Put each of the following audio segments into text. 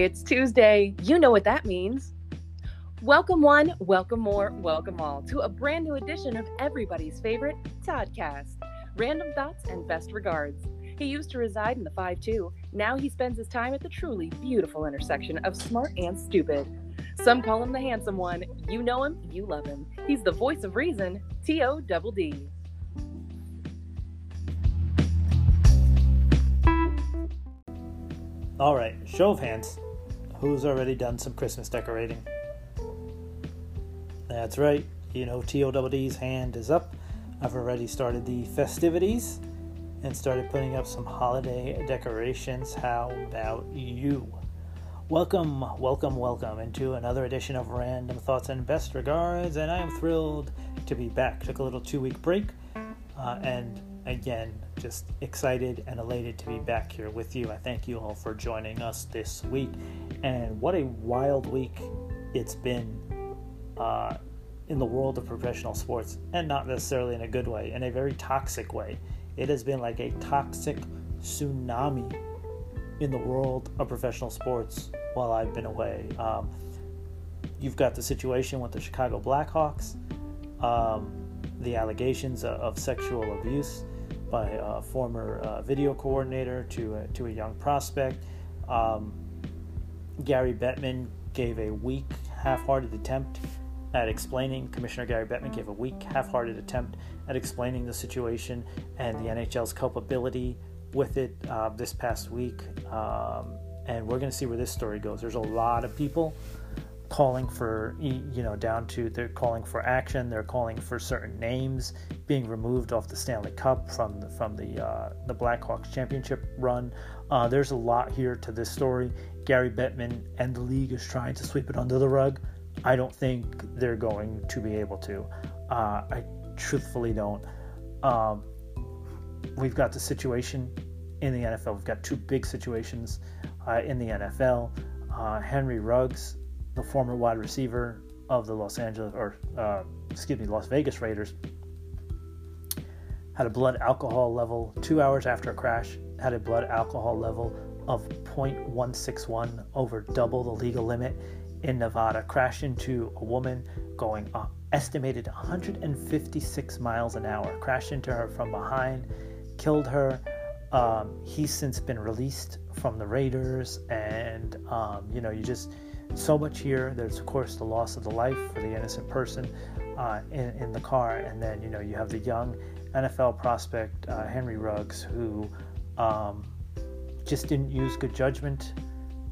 It's Tuesday. You know what that means. Welcome, one, welcome more, welcome all to a brand new edition of everybody's favorite Toddcast Random Thoughts and Best Regards. He used to reside in the 5 2. Now he spends his time at the truly beautiful intersection of smart and stupid. Some call him the handsome one. You know him, you love him. He's the voice of reason, T O double D. All right, show of hands. Who's already done some Christmas decorating? That's right. You know, TOWD's hand is up. I've already started the festivities and started putting up some holiday decorations. How about you? Welcome, welcome, welcome into another edition of Random Thoughts and Best Regards, and I am thrilled to be back. Took a little two week break, uh, and again, just excited and elated to be back here with you. I thank you all for joining us this week. And what a wild week it's been uh, in the world of professional sports, and not necessarily in a good way, in a very toxic way. It has been like a toxic tsunami in the world of professional sports while I've been away. Um, you've got the situation with the Chicago Blackhawks, um, the allegations of, of sexual abuse by a former uh, video coordinator to a, to a young prospect. Um, Gary Bettman gave a weak, half-hearted attempt at explaining. Commissioner Gary Bettman gave a weak, half-hearted attempt at explaining the situation and the NHL's culpability with it uh, this past week. Um, and we're going to see where this story goes. There's a lot of people calling for you know down to they're calling for action they're calling for certain names being removed off the Stanley Cup from the from the uh, the Blackhawks championship run. Uh, there's a lot here to this story. Gary Bettman and the league is trying to sweep it under the rug. I don't think they're going to be able to. Uh, I truthfully don't. Um, we've got the situation in the NFL we've got two big situations uh, in the NFL uh, Henry Ruggs the former wide receiver of the Los Angeles or uh, excuse me Las Vegas Raiders had a blood alcohol level two hours after a crash had a blood alcohol level of 0.161 over double the legal limit in Nevada. Crashed into a woman going estimated 156 miles an hour. Crashed into her from behind killed her. Um, he's since been released from the Raiders and um, you know you just so much here. There's of course the loss of the life for the innocent person uh, in, in the car, and then you know you have the young NFL prospect uh, Henry Ruggs who um, just didn't use good judgment.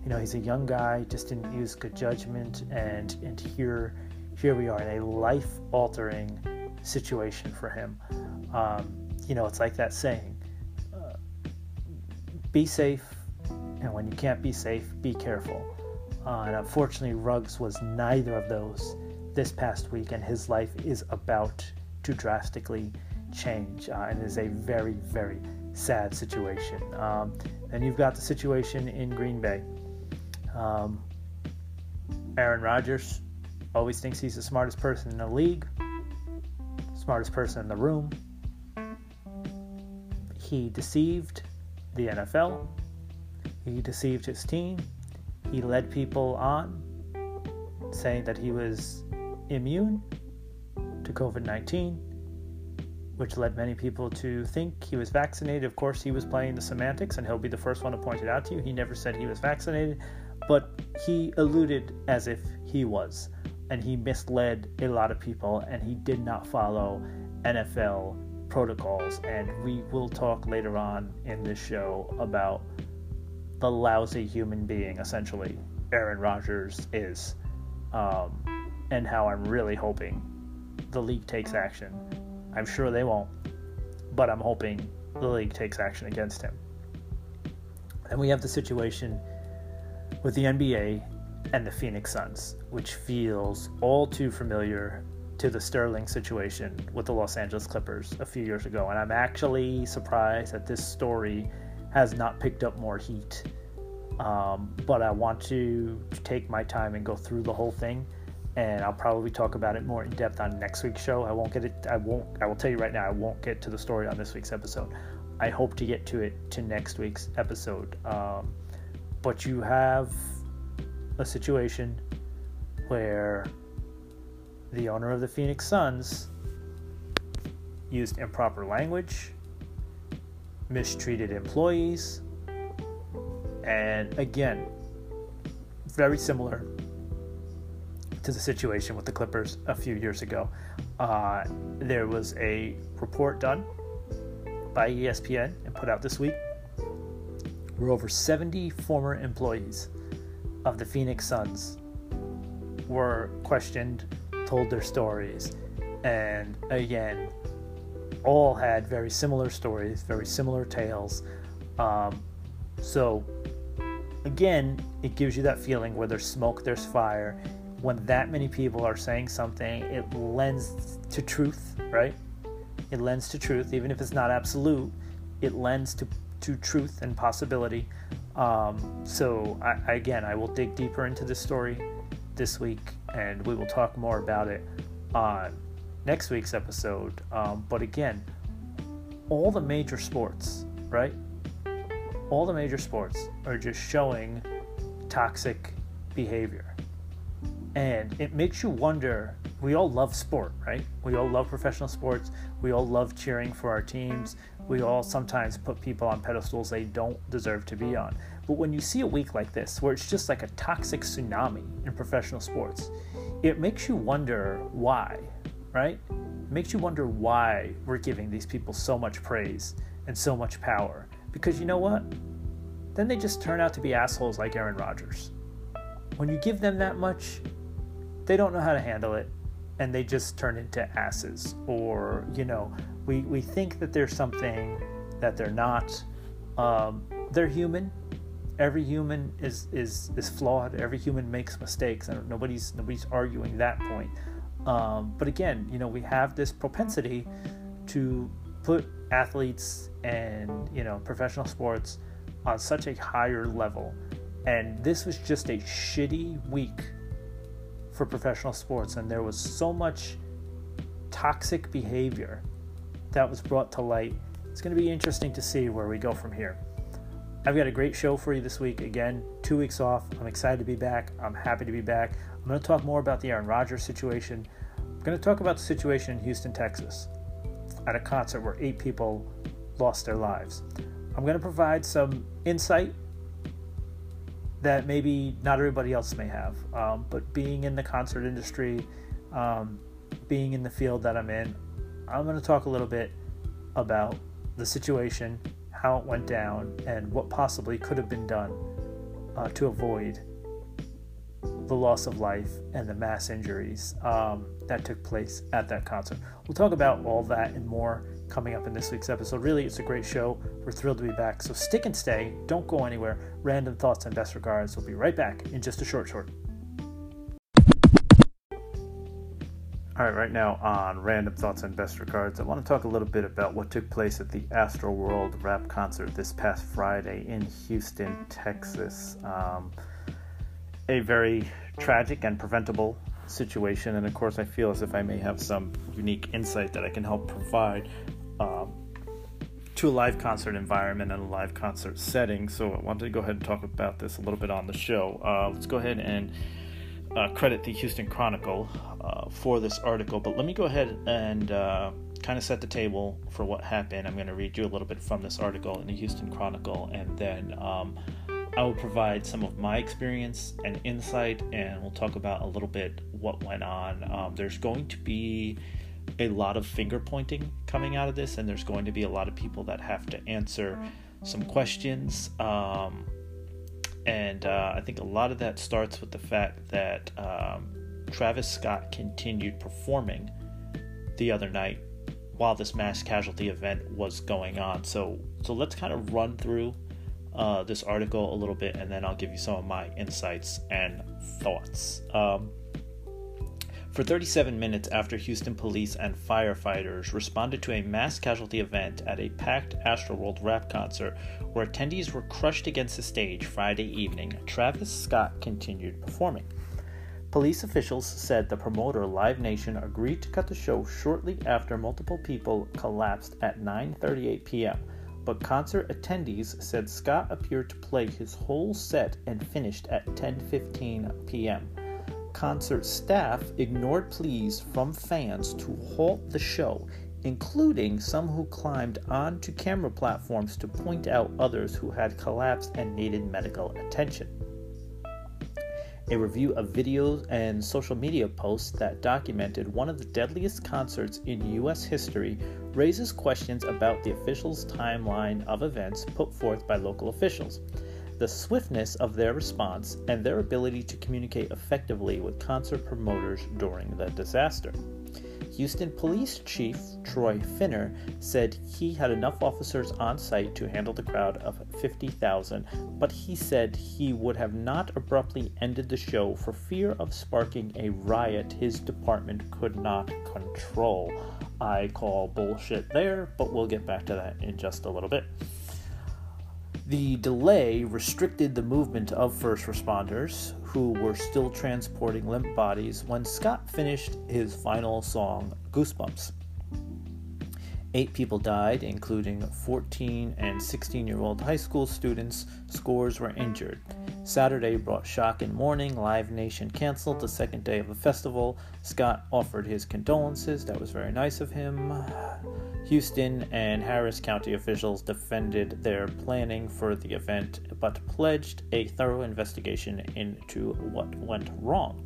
You know he's a young guy, just didn't use good judgment, and and here here we are in a life-altering situation for him. Um, you know it's like that saying: uh, "Be safe." And when you can't be safe, be careful. Uh, and unfortunately, Ruggs was neither of those this past week, and his life is about to drastically change. Uh, and is a very, very sad situation. Um, and you've got the situation in Green Bay. Um, Aaron Rodgers always thinks he's the smartest person in the league, smartest person in the room. He deceived the NFL, he deceived his team, he led people on, saying that he was immune to COVID 19, which led many people to think he was vaccinated. Of course, he was playing the semantics, and he'll be the first one to point it out to you. He never said he was vaccinated, but he alluded as if he was, and he misled a lot of people, and he did not follow NFL protocols. And we will talk later on in this show about the lousy human being, essentially, Aaron Rodgers is, um, and how I'm really hoping the league takes action. I'm sure they won't, but I'm hoping the league takes action against him. And we have the situation with the NBA and the Phoenix Suns, which feels all too familiar to the Sterling situation with the Los Angeles Clippers a few years ago. And I'm actually surprised that this story has not picked up more heat. Um, but I want to take my time and go through the whole thing, and I'll probably talk about it more in depth on next week's show. I won't get it. I won't. I will tell you right now. I won't get to the story on this week's episode. I hope to get to it to next week's episode. Um, but you have a situation where the owner of the Phoenix Suns used improper language, mistreated employees, and again, very similar to the situation with the Clippers a few years ago. Uh, there was a report done by ESPN and put out this week where over 70 former employees of the Phoenix Suns were questioned, told their stories, and again, all had very similar stories, very similar tales. Um, so, again, it gives you that feeling where there's smoke, there's fire. When that many people are saying something, it lends to truth, right? It lends to truth, even if it's not absolute. It lends to to truth and possibility. Um, so I, again, I will dig deeper into this story this week, and we will talk more about it on next week's episode. Um, but again, all the major sports, right? All the major sports are just showing toxic behavior. And it makes you wonder we all love sport, right? We all love professional sports. We all love cheering for our teams. We all sometimes put people on pedestals they don't deserve to be on. But when you see a week like this, where it's just like a toxic tsunami in professional sports, it makes you wonder why right? It makes you wonder why we're giving these people so much praise and so much power. Because you know what? Then they just turn out to be assholes like Aaron Rodgers. When you give them that much, they don't know how to handle it and they just turn into asses. Or, you know, we, we think that they're something that they're not. Um, they're human. Every human is, is is flawed. Every human makes mistakes, and nobody's nobody's arguing that point. Um, but again, you know, we have this propensity to put athletes and you know professional sports on such a higher level, and this was just a shitty week for professional sports, and there was so much toxic behavior that was brought to light. It's going to be interesting to see where we go from here. I've got a great show for you this week. Again, two weeks off. I'm excited to be back. I'm happy to be back. I'm going to talk more about the Aaron Rodgers situation. I'm going to talk about the situation in Houston, Texas, at a concert where eight people lost their lives. I'm going to provide some insight that maybe not everybody else may have. Um, but being in the concert industry, um, being in the field that I'm in, I'm going to talk a little bit about the situation, how it went down, and what possibly could have been done uh, to avoid the loss of life and the mass injuries um, that took place at that concert. We'll talk about all that and more coming up in this week's episode. Really, it's a great show. We're thrilled to be back. So stick and stay. Don't go anywhere. Random thoughts and best regards. We'll be right back in just a short, short. All right, right now on Random Thoughts and Best Regards, I want to talk a little bit about what took place at the Astroworld rap concert this past Friday in Houston, Texas. Um, a very tragic and preventable situation. And of course, I feel as if I may have some unique insight that I can help provide um, to a live concert environment and a live concert setting. So I wanted to go ahead and talk about this a little bit on the show. Uh, let's go ahead and uh, credit the Houston Chronicle uh, for this article. But let me go ahead and uh, kind of set the table for what happened. I'm going to read you a little bit from this article in the Houston Chronicle and then. Um, I will provide some of my experience and insight, and we'll talk about a little bit what went on. Um, there's going to be a lot of finger pointing coming out of this, and there's going to be a lot of people that have to answer some questions. Um, and uh, I think a lot of that starts with the fact that um, Travis Scott continued performing the other night while this mass casualty event was going on. So, so let's kind of run through uh, this article a little bit, and then I'll give you some of my insights and thoughts. Um, for 37 minutes after Houston police and firefighters responded to a mass casualty event at a packed Astroworld rap concert where attendees were crushed against the stage Friday evening, Travis Scott continued performing. Police officials said the promoter Live Nation agreed to cut the show shortly after multiple people collapsed at 9:38 p.m but concert attendees said Scott appeared to play his whole set and finished at 10:15 p.m. Concert staff ignored pleas from fans to halt the show, including some who climbed onto camera platforms to point out others who had collapsed and needed medical attention a review of videos and social media posts that documented one of the deadliest concerts in U.S. history raises questions about the officials' timeline of events put forth by local officials, the swiftness of their response, and their ability to communicate effectively with concert promoters during the disaster. Houston Police Chief Troy Finner said he had enough officers on site to handle the crowd of 50,000, but he said he would have not abruptly ended the show for fear of sparking a riot his department could not control. I call bullshit there, but we'll get back to that in just a little bit. The delay restricted the movement of first responders, who were still transporting limp bodies when Scott finished his final song, Goosebumps. Eight people died, including 14 and 16 year old high school students. Scores were injured. Saturday brought shock and mourning. Live Nation canceled the second day of the festival. Scott offered his condolences. That was very nice of him. Houston and Harris County officials defended their planning for the event but pledged a thorough investigation into what went wrong.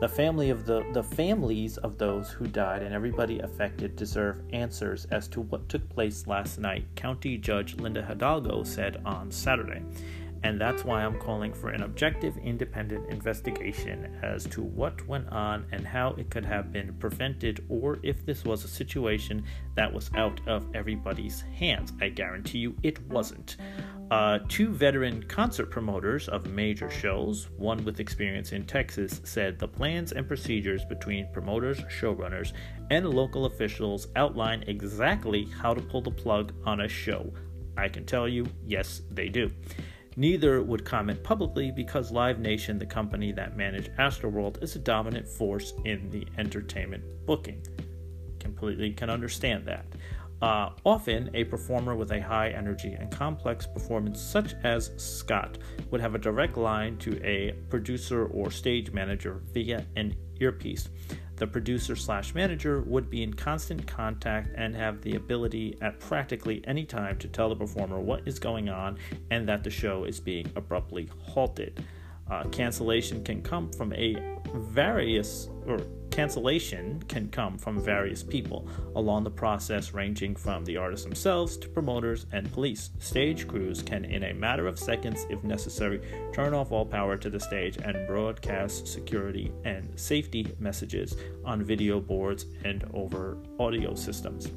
The family of the the families of those who died and everybody affected deserve answers as to what took place last night, County Judge Linda Hidalgo said on Saturday and that's why I'm calling for an objective, independent investigation as to what went on and how it could have been prevented, or if this was a situation that was out of everybody's hands. I guarantee you it wasn't. Uh, two veteran concert promoters of major shows, one with experience in Texas, said the plans and procedures between promoters, showrunners, and local officials outline exactly how to pull the plug on a show. I can tell you, yes, they do. Neither would comment publicly because Live Nation, the company that managed Astroworld, is a dominant force in the entertainment booking. Completely can understand that. Uh, often, a performer with a high energy and complex performance, such as Scott, would have a direct line to a producer or stage manager via an earpiece the producer slash manager would be in constant contact and have the ability at practically any time to tell the performer what is going on and that the show is being abruptly halted. Uh, cancellation can come from a various or cancellation can come from various people along the process ranging from the artists themselves to promoters and police stage crews can in a matter of seconds if necessary turn off all power to the stage and broadcast security and safety messages on video boards and over audio systems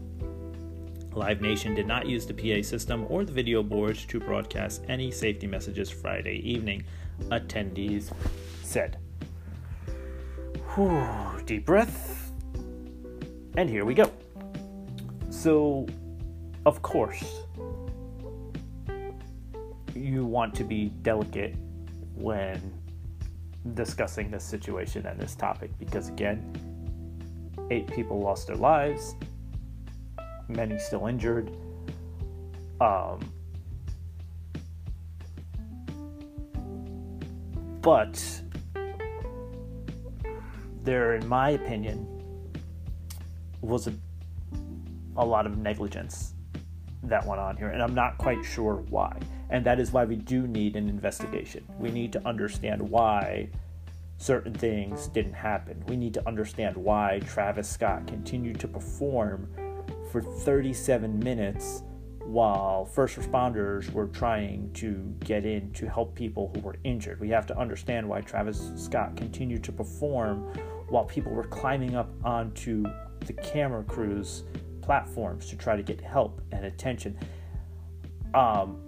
Live Nation did not use the PA system or the video boards to broadcast any safety messages Friday evening attendees said. Whew, deep breath. And here we go. So, of course, you want to be delicate when discussing this situation and this topic because, again, eight people lost their lives, many still injured. Um, but there, in my opinion, was a, a lot of negligence that went on here, and I'm not quite sure why. And that is why we do need an investigation. We need to understand why certain things didn't happen. We need to understand why Travis Scott continued to perform for 37 minutes while first responders were trying to get in to help people who were injured. We have to understand why Travis Scott continued to perform while people were climbing up onto the camera crews platforms to try to get help and attention. Um,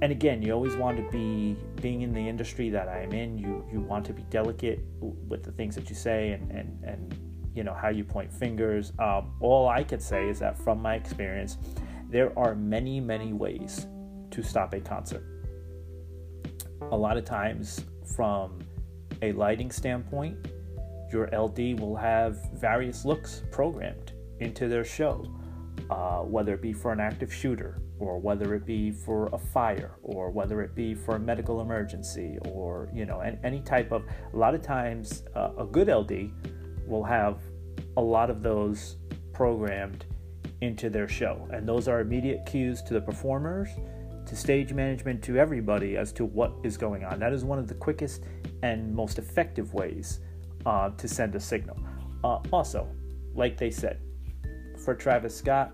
and again, you always want to be being in the industry that I am in. You you want to be delicate with the things that you say and and and you know how you point fingers. Um, all I could say is that from my experience, there are many many ways to stop a concert. A lot of times, from a lighting standpoint, your LD will have various looks programmed into their show. uh, whether it be for an active shooter, or whether it be for a fire, or whether it be for a medical emergency, or you know, any, any type of. A lot of times, uh, a good LD will have a lot of those programmed into their show, and those are immediate cues to the performers, to stage management, to everybody as to what is going on. That is one of the quickest and most effective ways uh, to send a signal. Uh, also, like they said, for Travis Scott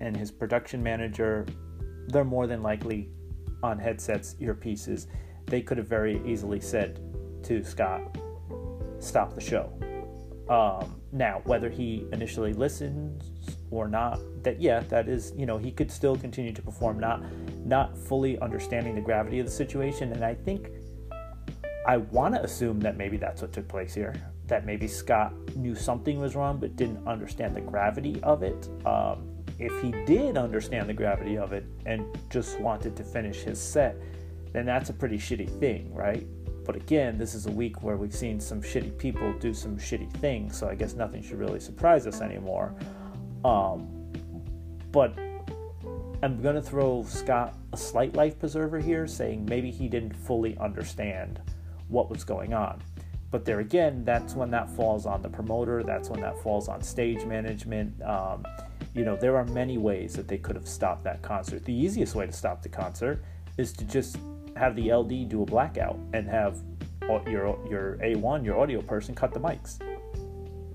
and his production manager, they're more than likely on headsets, earpieces. They could have very easily said to Scott, stop the show. Um, now, whether he initially listens or not, that yeah, that is, you know, he could still continue to perform, not not fully understanding the gravity of the situation. And I think I want to assume that maybe that's what took place here that maybe Scott knew something was wrong but didn't understand the gravity of it. Um, if he did understand the gravity of it and just wanted to finish his set, then that's a pretty shitty thing, right? But again, this is a week where we've seen some shitty people do some shitty things, so I guess nothing should really surprise us anymore. Um, but I'm going to throw Scott a slight life preserver here, saying maybe he didn't fully understand what was going on. But there again, that's when that falls on the promoter. That's when that falls on stage management. Um, you know, there are many ways that they could have stopped that concert. The easiest way to stop the concert is to just have the LD do a blackout and have your your A1, your audio person, cut the mics.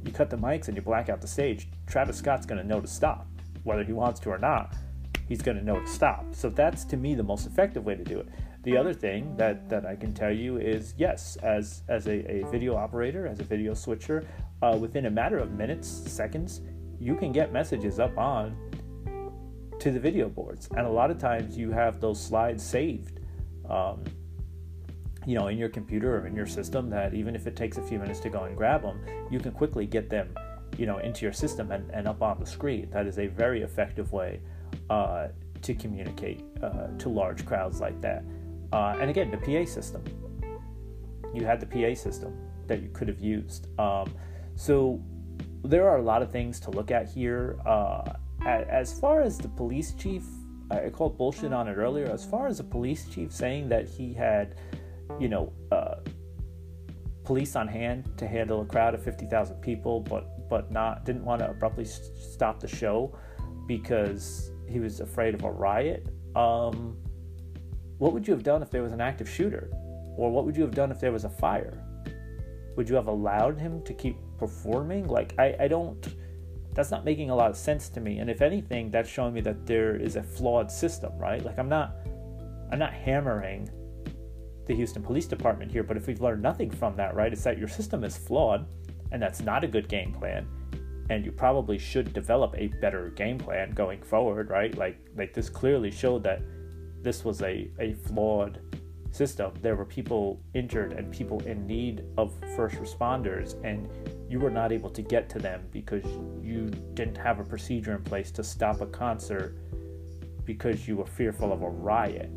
You cut the mics and you black out the stage. Travis Scott's going to know to stop, whether he wants to or not. He's going to know to stop. So that's to me the most effective way to do it. The other thing that, that I can tell you is yes, as, as a, a video operator, as a video switcher, uh, within a matter of minutes, seconds, you can get messages up on to the video boards. And a lot of times you have those slides saved. Um, you know, in your computer or in your system, that even if it takes a few minutes to go and grab them, you can quickly get them, you know, into your system and, and up on the screen. That is a very effective way uh, to communicate uh, to large crowds like that. Uh, and again, the PA system. You had the PA system that you could have used. Um, so there are a lot of things to look at here. Uh, as far as the police chief, I called bullshit on it earlier. As far as the police chief saying that he had, you know, uh, police on hand to handle a crowd of 50,000 people, but but not didn't want to abruptly stop the show because he was afraid of a riot. Um, what would you have done if there was an active shooter? Or what would you have done if there was a fire? Would you have allowed him to keep performing? Like, I, I don't, that's not making a lot of sense to me. And if anything, that's showing me that there is a flawed system, right? Like, I'm not, I'm not hammering the Houston Police Department here, but if we've learned nothing from that, right, it's that your system is flawed and that's not a good game plan. And you probably should develop a better game plan going forward, right? Like, like this clearly showed that this was a, a flawed system. There were people injured and people in need of first responders, and you were not able to get to them because you didn't have a procedure in place to stop a concert because you were fearful of a riot.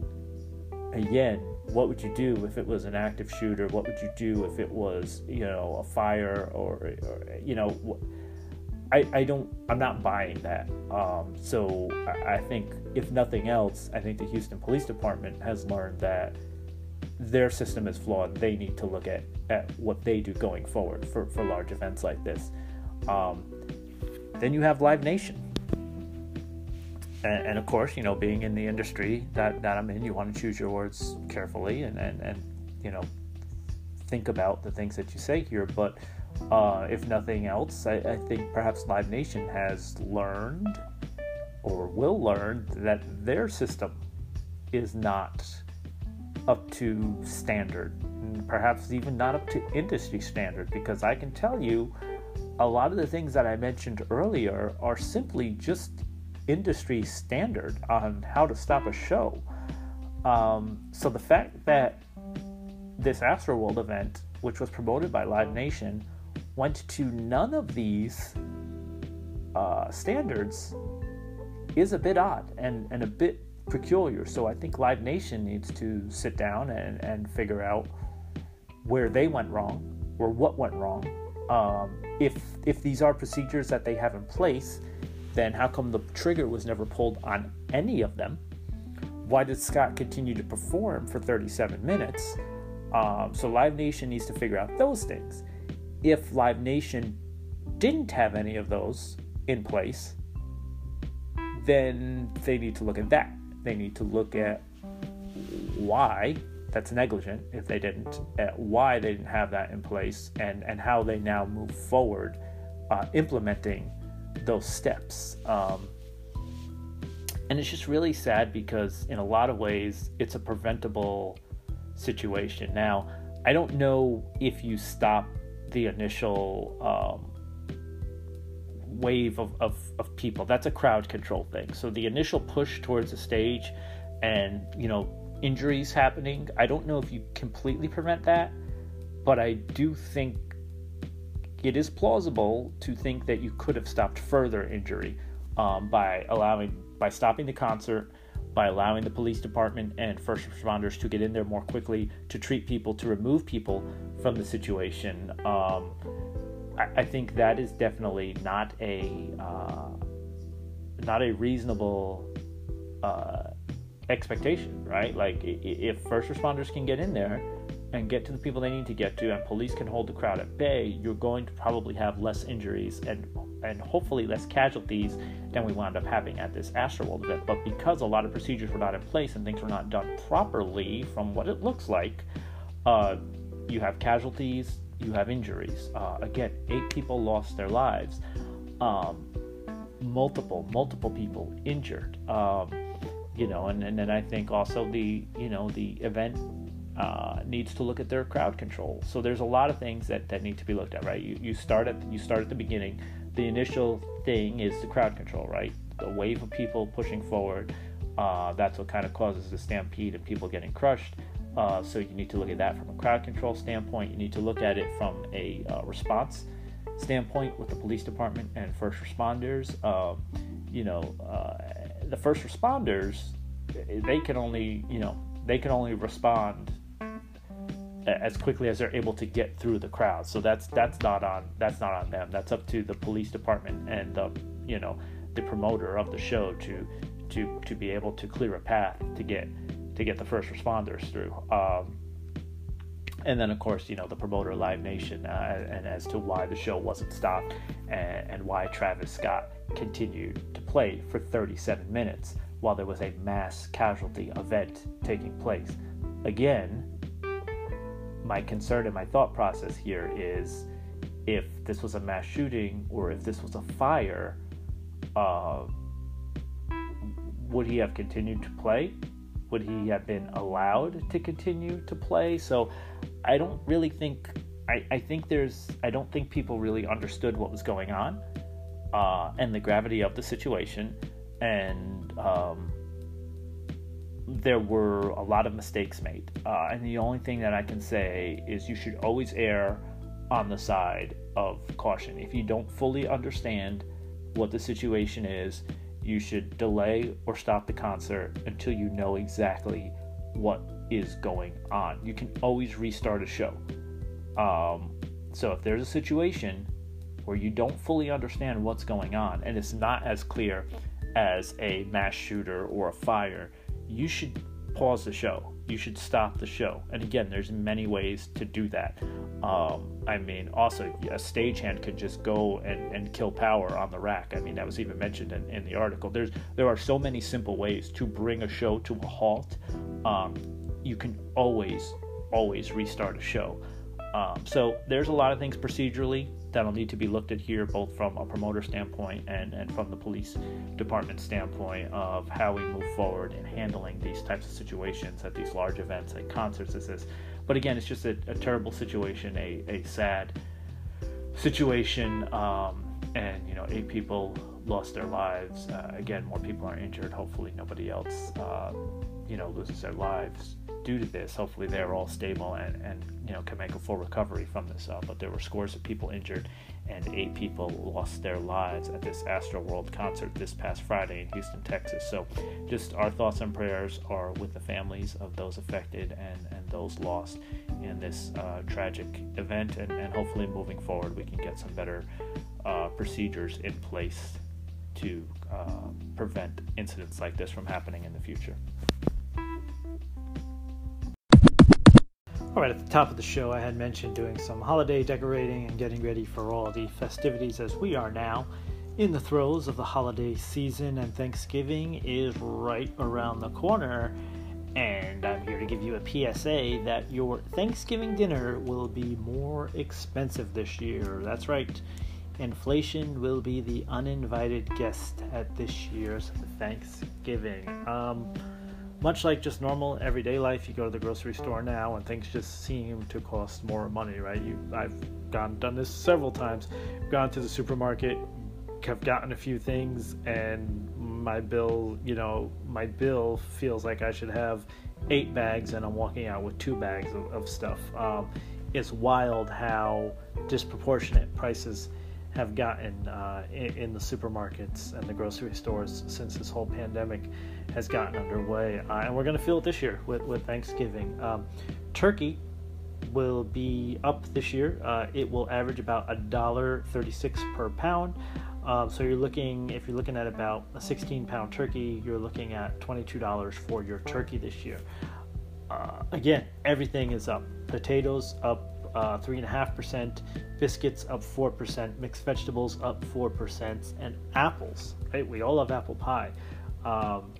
Again, what would you do if it was an active shooter? What would you do if it was, you know, a fire or, or you know, I, I don't I'm not buying that. Um, so I, I think if nothing else, I think the Houston Police Department has learned that their system is flawed. They need to look at, at what they do going forward for, for large events like this. Um, then you have Live Nation. And, and, of course, you know, being in the industry that, that I'm in, you want to choose your words carefully and, and, and you know, think about the things that you say here. But uh, if nothing else, I, I think perhaps Live Nation has learned or will learn that their system is not up to standard, and perhaps even not up to industry standard, because I can tell you a lot of the things that I mentioned earlier are simply just industry standard on how to stop a show. Um, so the fact that this Astroworld event, which was promoted by Live Nation, went to none of these uh, standards is a bit odd and, and a bit peculiar. So I think Live Nation needs to sit down and, and figure out where they went wrong or what went wrong. Um, if if these are procedures that they have in place, then how come the trigger was never pulled on any of them? Why did Scott continue to perform for 37 minutes? Um, so Live Nation needs to figure out those things. If Live Nation didn't have any of those in place, then they need to look at that. They need to look at why that's negligent if they didn't, at why they didn't have that in place, and, and how they now move forward uh, implementing those steps. Um, and it's just really sad because, in a lot of ways, it's a preventable situation. Now, I don't know if you stop the initial um, wave of, of, of people. That's a crowd control thing. So the initial push towards the stage and, you know, injuries happening, I don't know if you completely prevent that, but I do think it is plausible to think that you could have stopped further injury um, by allowing by stopping the concert by allowing the police department and first responders to get in there more quickly to treat people to remove people from the situation. Um, I, I, think that is definitely not a uh, not a reasonable uh, expectation right? Like if first responders can get in there and get to the people they need to get to, and police can hold the crowd at bay, you're going to probably have less injuries and and hopefully less casualties than we wound up having at this Astroworld event. But because a lot of procedures were not in place and things were not done properly, from what it looks like, uh, you have casualties, you have injuries. Uh, again, eight people lost their lives. Um, multiple, multiple people injured. Um, you know, and, and then I think also the you know the event uh, needs to look at their crowd control. So there's a lot of things that, that need to be looked at, right? You, you start at you start at the beginning. The initial thing is the crowd control, right? The wave of people pushing forward. Uh, that's what kind of causes the stampede and people getting crushed. Uh, so you need to look at that from a crowd control standpoint. You need to look at it from a uh, response standpoint with the police department and first responders. Um, you know, uh, the first responders they can only you know they can only respond as quickly as they're able to get through the crowd. So that's that's not on that's not on them. That's up to the police department and the you know the promoter of the show to to to be able to clear a path to get to get the first responders through. Um, and then of course you know the promoter Live Nation uh, and as to why the show wasn't stopped and, and why Travis Scott continued to play for 37 minutes while there was a mass casualty event taking place. Again, my concern and my thought process here is if this was a mass shooting or if this was a fire, uh, would he have continued to play? Would he have been allowed to continue to play? So I don't really think, I, I think there's, I don't think people really understood what was going on uh, and the gravity of the situation. And um, there were a lot of mistakes made. Uh, and the only thing that I can say is you should always err on the side of caution. If you don't fully understand what the situation is, you should delay or stop the concert until you know exactly what is going on. You can always restart a show. Um, so if there's a situation where you don't fully understand what's going on and it's not as clear as a mass shooter or a fire, you should pause the show. You should stop the show. And again, there's many ways to do that. Um, I mean, also, a stagehand could just go and, and kill power on the rack. I mean, that was even mentioned in, in the article. There's There are so many simple ways to bring a show to a halt. Um, you can always, always restart a show. Um, so there's a lot of things procedurally that'll need to be looked at here, both from a promoter standpoint and, and from the police department standpoint of how we move forward in handling these types of situations at these large events like concerts as this. But again, it's just a, a terrible situation, a, a sad situation, um, and you know, eight people lost their lives. Uh, again, more people are injured. Hopefully, nobody else, uh, you know, loses their lives due to this. Hopefully, they're all stable and, and you know can make a full recovery from this. Uh, but there were scores of people injured, and eight people lost their lives at this Astroworld concert this past Friday in Houston, Texas. So, just our thoughts and prayers are with the families of those affected and, and those lost in this uh, tragic event. And, and hopefully, moving forward, we can get some better uh, procedures in place to uh, prevent incidents like this from happening in the future. All right, at the top of the show, I had mentioned doing some holiday decorating and getting ready for all the festivities as we are now in the throes of the holiday season, and Thanksgiving is right around the corner. And I'm here to give you a PSA that your Thanksgiving dinner will be more expensive this year. That's right, inflation will be the uninvited guest at this year's Thanksgiving. Um, much like just normal everyday life, you go to the grocery store now and things just seem to cost more money, right? You, I've gone done this several times. Gone to the supermarket, have gotten a few things, and my bill, you know, my bill feels like I should have eight bags, and I'm walking out with two bags of, of stuff. Um, it's wild how disproportionate prices have gotten uh, in, in, the supermarkets and the grocery stores since this whole pandemic has gotten underway. Uh, and we're going to feel it this year with, with Thanksgiving. Um, turkey will be up this year. Uh, it will average about a dollar thirty-six per pound. Um, so you're looking, if you're looking at about a 16 pound turkey, you're looking at $22 for your turkey this year. Uh, again, everything is up. Potatoes up uh, 3.5%, biscuits up 4%, mixed vegetables up 4%, and apples, right? We all love apple pie um,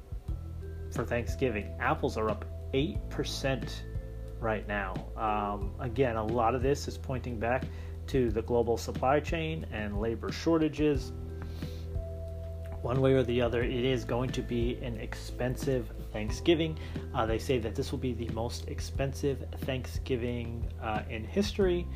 for Thanksgiving. Apples are up 8% right now. Um, again, a lot of this is pointing back to the global supply chain and labor shortages. One way or the other, it is going to be an expensive Thanksgiving. Uh, they say that this will be the most expensive Thanksgiving uh, in history.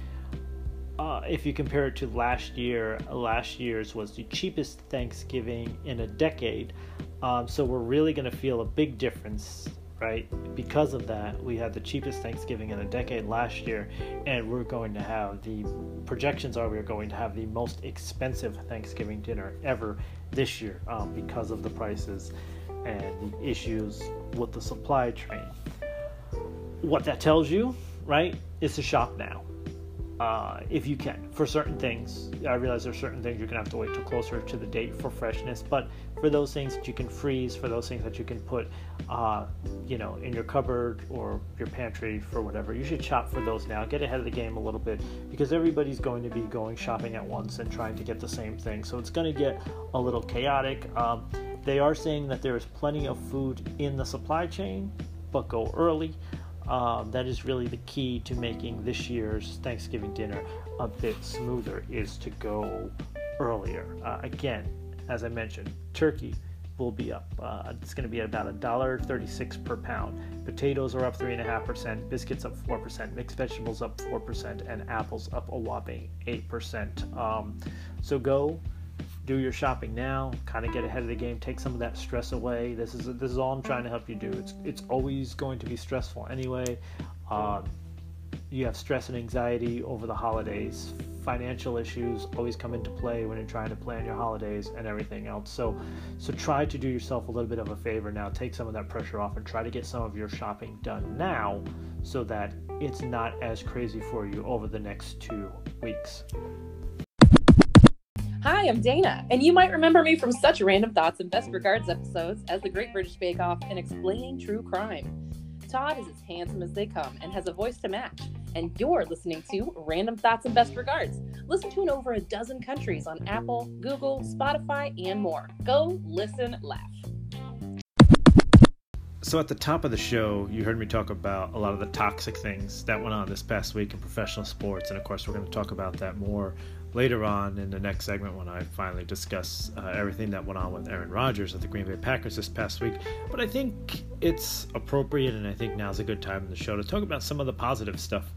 Uh, if you compare it to last year, last year's was the cheapest Thanksgiving in a decade. Um, so we're really going to feel a big difference right? Because of that, we had the cheapest Thanksgiving in a decade last year, and we're going to have the projections are we're going to have the most expensive Thanksgiving dinner ever this year um, because of the prices and the issues with the supply chain. What that tells you, right, is to shop now uh, if you can for certain things. I realize there's certain things you're gonna have to wait till closer to the date for freshness, but for those things that you can freeze, for those things that you can put, uh, you know, in your cupboard or your pantry for whatever, you should shop for those now. Get ahead of the game a little bit because everybody's going to be going shopping at once and trying to get the same thing, so it's to get a little chaotic. Um, they are saying that there is plenty of food in the supply chain, but go early. Um, that is really the key to making this year's Thanksgiving dinner a bit smoother is to go earlier. Uh, again, as I mentioned, turkey will be up. Uh, it's going to be at about a dollar thirty-six per pound. Potatoes are up three and a half percent. Biscuits up four percent. Mixed vegetables up four percent, and apples up a whopping eight percent. Um, so go do your shopping now, kind of get ahead of the game, take some of that stress away. This is this is all I'm trying to help you do. It's it's always going to be stressful anyway. Um, you have stress and anxiety over the holidays. Financial issues always come into play when you're trying to plan your holidays and everything else. So, so try to do yourself a little bit of a favor now. Take some of that pressure off and try to get some of your shopping done now, so that it's not as crazy for you over the next two weeks. Hi, I'm Dana, and you might remember me from such random thoughts and best regards episodes as The Great British Bake Off and Explaining True Crime. Todd is as handsome as they come and has a voice to match. And you're listening to Random Thoughts and Best Regards. Listen to in over a dozen countries on Apple, Google, Spotify, and more. Go listen, laugh. So, at the top of the show, you heard me talk about a lot of the toxic things that went on this past week in professional sports. And of course, we're going to talk about that more later on in the next segment when I finally discuss uh, everything that went on with Aaron Rodgers at the Green Bay Packers this past week. But I think it's appropriate, and I think now's a good time in the show to talk about some of the positive stuff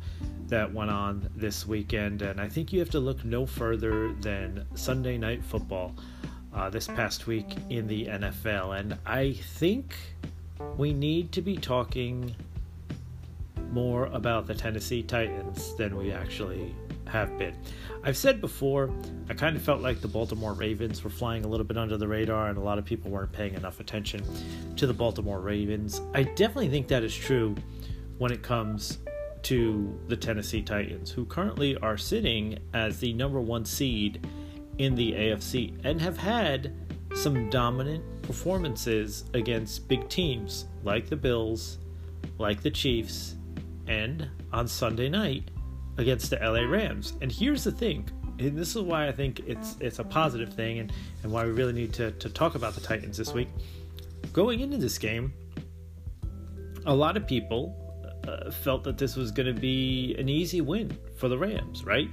that went on this weekend. And I think you have to look no further than Sunday Night Football uh, this past week in the NFL. And I think we need to be talking more about the Tennessee Titans than we actually have been. I've said before, I kind of felt like the Baltimore Ravens were flying a little bit under the radar, and a lot of people weren't paying enough attention to the Baltimore Ravens. I definitely think that is true when it comes to the Tennessee Titans, who currently are sitting as the number one seed in the AFC and have had some dominant performances against big teams like the Bills, like the Chiefs, and on Sunday night against the LA Rams. And here's the thing, and this is why I think it's it's a positive thing and, and why we really need to, to talk about the Titans this week. Going into this game, a lot of people uh, felt that this was going to be an easy win for the Rams, right?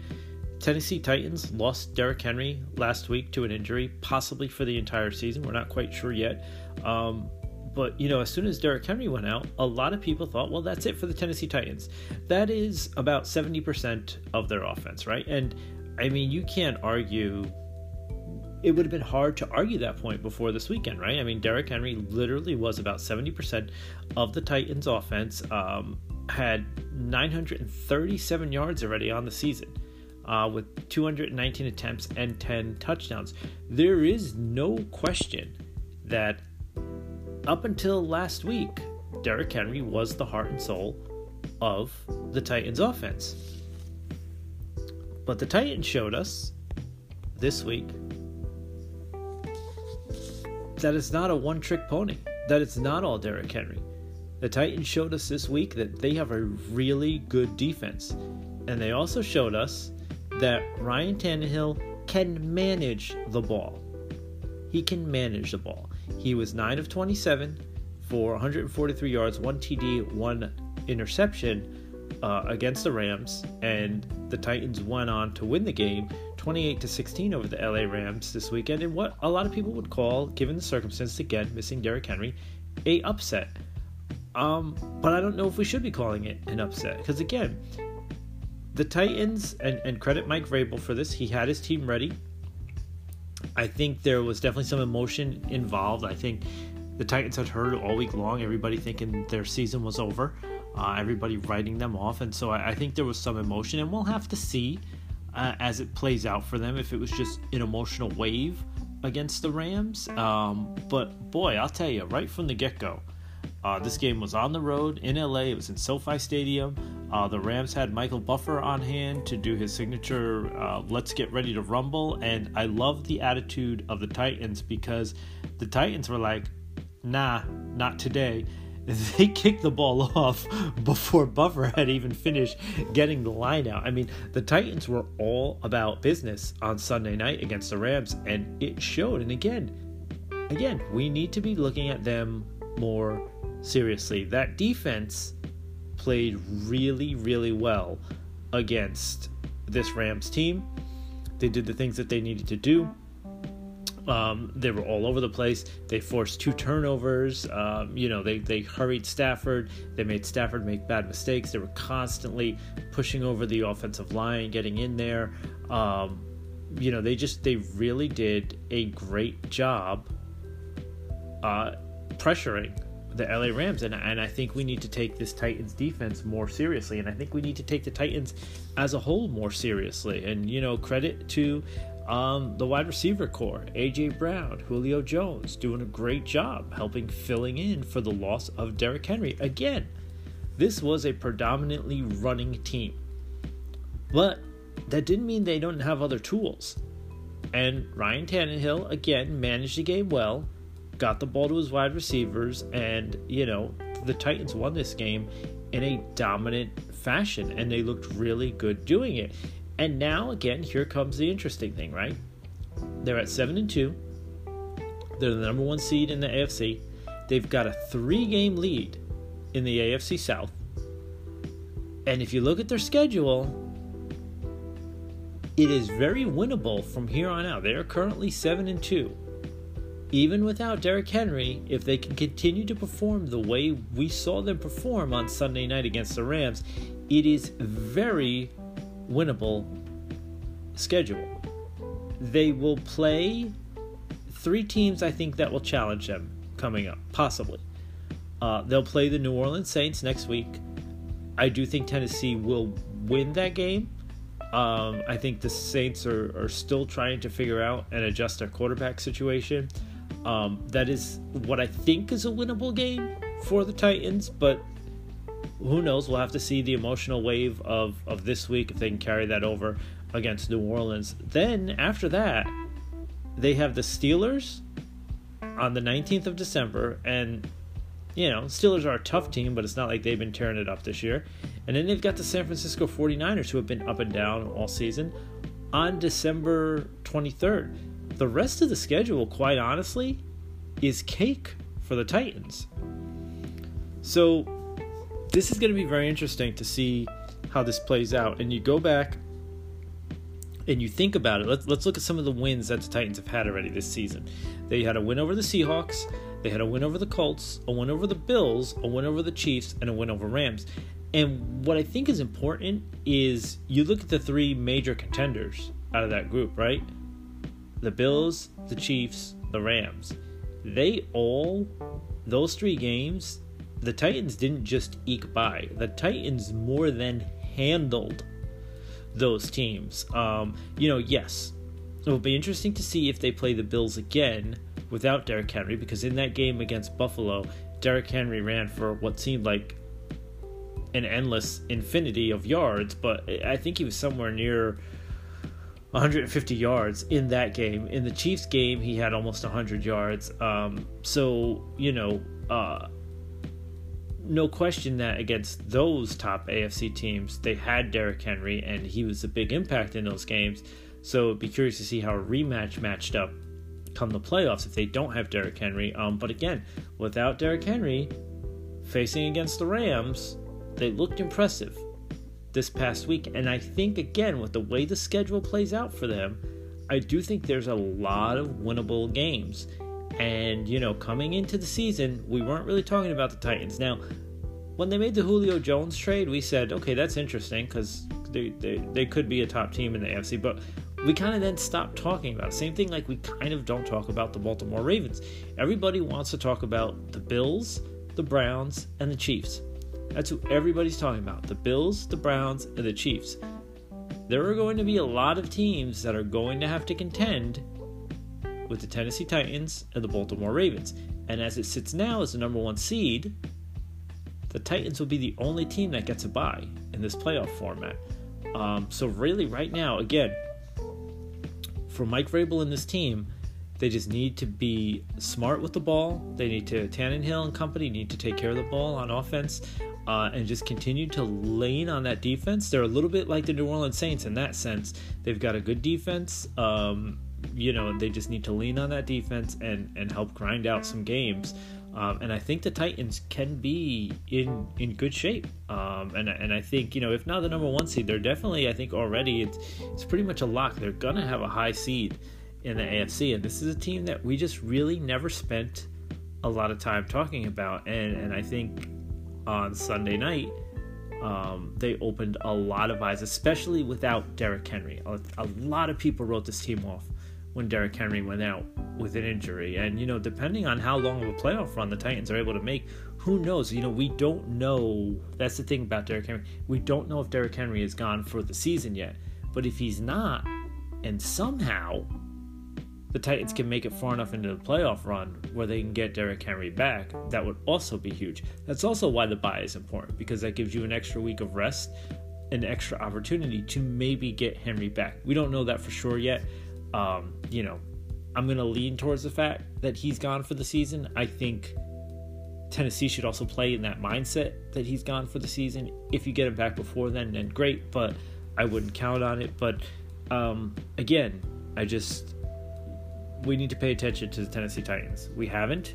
Tennessee Titans lost Derrick Henry last week to an injury, possibly for the entire season. We're not quite sure yet. Um, but you know, as soon as Derrick Henry went out, a lot of people thought, well, that's it for the Tennessee Titans. That is about 70% of their offense, right? And I mean, you can't argue. It would have been hard to argue that point before this weekend, right? I mean, Derrick Henry literally was about 70% of the Titans' offense, um, had 937 yards already on the season. Uh, with 219 attempts and 10 touchdowns. There is no question that up until last week, Derrick Henry was the heart and soul of the Titans offense. But the Titans showed us this week that it's not a one trick pony, that it's not all Derrick Henry. The Titans showed us this week that they have a really good defense. And they also showed us that Ryan Tannehill can manage the ball. He can manage the ball. He was 9 of 27 for 143 yards, 1 TD, 1 interception uh, against the Rams, and the Titans went on to win the game 28 to 16 over the LA Rams this weekend in what a lot of people would call, given the circumstances, again, missing Derrick Henry, a upset. Um, but I don't know if we should be calling it an upset because again, the Titans and, and credit Mike Vrabel for this. He had his team ready. I think there was definitely some emotion involved. I think the Titans had heard all week long everybody thinking their season was over, uh, everybody writing them off, and so I, I, think there was some emotion, and we'll have to see uh, as it plays out for them if it was just an emotional wave against the Rams. Um, but boy, I'll tell you, right from the get go, uh, this game was on the road in LA. It was in SoFi Stadium. Uh, the Rams had Michael Buffer on hand to do his signature uh, "Let's get ready to rumble," and I love the attitude of the Titans because the Titans were like, "Nah, not today." They kicked the ball off before Buffer had even finished getting the line out. I mean, the Titans were all about business on Sunday night against the Rams, and it showed. And again, again, we need to be looking at them more seriously. That defense played really, really well against this Rams team. They did the things that they needed to do. Um, they were all over the place. They forced two turnovers. Um, you know, they, they hurried Stafford. They made Stafford make bad mistakes. They were constantly pushing over the offensive line, getting in there. Um, you know, they just, they really did a great job uh, pressuring the LA Rams, and and I think we need to take this Titans defense more seriously, and I think we need to take the Titans as a whole more seriously. And you know, credit to um, the wide receiver corps, AJ Brown, Julio Jones, doing a great job helping filling in for the loss of Derrick Henry. Again, this was a predominantly running team, but that didn't mean they don't have other tools. And Ryan Tannehill again managed the game well got the ball to his wide receivers, and, you know, the Titans won this game in a dominant fashion, and they looked really good doing it. And now, again, here comes the interesting thing, right? They're at 7 and 2. They're the number one seed in the AFC. They've got a three game lead in the AFC South. And if you look at their schedule, it is very winnable from here on out. They are currently 7 and 2 even without Derrick Henry, if they can continue to perform the way we saw them perform on Sunday night against the Rams, it is very winnable schedule. They will play three teams I think that will challenge them coming up, possibly. Uh, they'll play the New Orleans Saints next week. I do think Tennessee will win that game. Um, I think the Saints are, are still trying to figure out and adjust their quarterback situation. Um, that is what I think is a winnable game for the Titans, but who knows? We'll have to see the emotional wave of, of this week if they can carry that over against New Orleans. Then after that, they have the Steelers on the 19th of December, and you know, Steelers are a tough team, but it's not like they've been tearing it up this year. And then they've got the San Francisco 49ers, who have been up and down all season, on December 23rd. The rest of the schedule, quite honestly, is cake for the Titans. So, this is going to be very interesting to see how this plays out. And you go back and you think about it. Let's, let's look at some of the wins that the Titans have had already this season. They had a win over the Seahawks, they had a win over the Colts, a win over the Bills, a win over the Chiefs, and a win over Rams. And what I think is important is you look at the three major contenders out of that group, right? The Bills, the Chiefs, the Rams. They all, those three games, the Titans didn't just eke by. The Titans more than handled those teams. Um, you know, yes, it will be interesting to see if they play the Bills again without Derrick Henry because in that game against Buffalo, Derrick Henry ran for what seemed like an endless infinity of yards, but I think he was somewhere near 150 yards in that game. In the Chiefs game, he had almost 100 yards. Um, so, you know, uh, no question that against those top AFC teams, they had Derrick Henry, and he was a big impact in those games. So, it'd be curious to see how a rematch matched up come the playoffs if they don't have Derrick Henry. Um, but again, without Derrick Henry, facing against the Rams, they looked impressive this past week. And I think, again, with the way the schedule plays out for them, I do think there's a lot of winnable games. And, you know, coming into the season, we weren't really talking about the Titans. Now, when they made the Julio Jones trade, we said, okay, that's interesting because they, they, they could be a top team in the AFC. But we kind of then stopped talking about it. Same thing like we kind of don't talk about the Baltimore Ravens. Everybody wants to talk about the Bills, the Browns, and the Chiefs. That's who everybody's talking about the Bills, the Browns, and the Chiefs. There are going to be a lot of teams that are going to have to contend with the Tennessee Titans and the Baltimore Ravens. And as it sits now as the number one seed, the Titans will be the only team that gets a bye in this playoff format. Um, so, really, right now, again, for Mike Vrabel and this team, they just need to be smart with the ball. They need to Tannehill and company need to take care of the ball on offense uh, and just continue to lean on that defense. They're a little bit like the New Orleans Saints in that sense. They've got a good defense. Um, you know, they just need to lean on that defense and and help grind out some games. Um, and I think the Titans can be in in good shape. Um, and and I think you know if not the number one seed, they're definitely I think already it's it's pretty much a lock. They're gonna have a high seed in the AFC, and this is a team that we just really never spent a lot of time talking about. And and I think on Sunday night. Um, they opened a lot of eyes, especially without Derrick Henry. A, a lot of people wrote this team off when Derrick Henry went out with an injury. And, you know, depending on how long of a playoff run the Titans are able to make, who knows? You know, we don't know. That's the thing about Derrick Henry. We don't know if Derrick Henry is gone for the season yet. But if he's not, and somehow the Titans can make it far enough into the playoff run where they can get Derrick Henry back, that would also be huge. That's also why the bye is important because that gives you an extra week of rest, an extra opportunity to maybe get Henry back. We don't know that for sure yet. Um, you know, I'm going to lean towards the fact that he's gone for the season. I think Tennessee should also play in that mindset that he's gone for the season. If you get him back before then, then great, but I wouldn't count on it. But um, again, I just we need to pay attention to the Tennessee Titans. We haven't,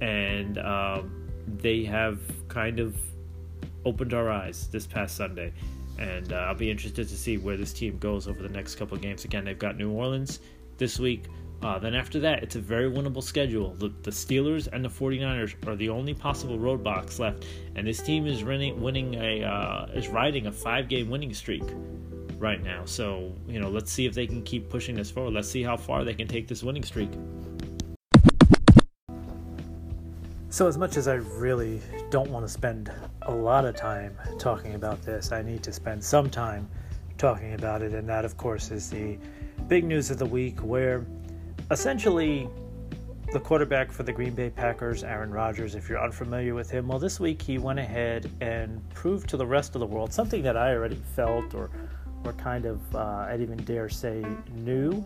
and um, they have kind of opened our eyes this past Sunday and uh, I'll be interested to see where this team goes over the next couple of games. Again, they've got New Orleans this week. Uh, then after that, it's a very winnable schedule. The, the, Steelers and the 49ers are the only possible roadblocks left, and this team is winning a uh, is riding a five-game winning streak right now. So you know, let's see if they can keep pushing this forward. Let's see how far they can take this winning streak. So, as much as I really don't want to spend a lot of time talking about this, I need to spend some time talking about it, and that, of course, is the big news of the week where essentially the quarterback for the Green Bay Packers, Aaron Rodgers, if you're unfamiliar with him, well, this week he went ahead and proved to the rest of the world something that I already felt or, or kind of, uh, I'd even dare say, knew.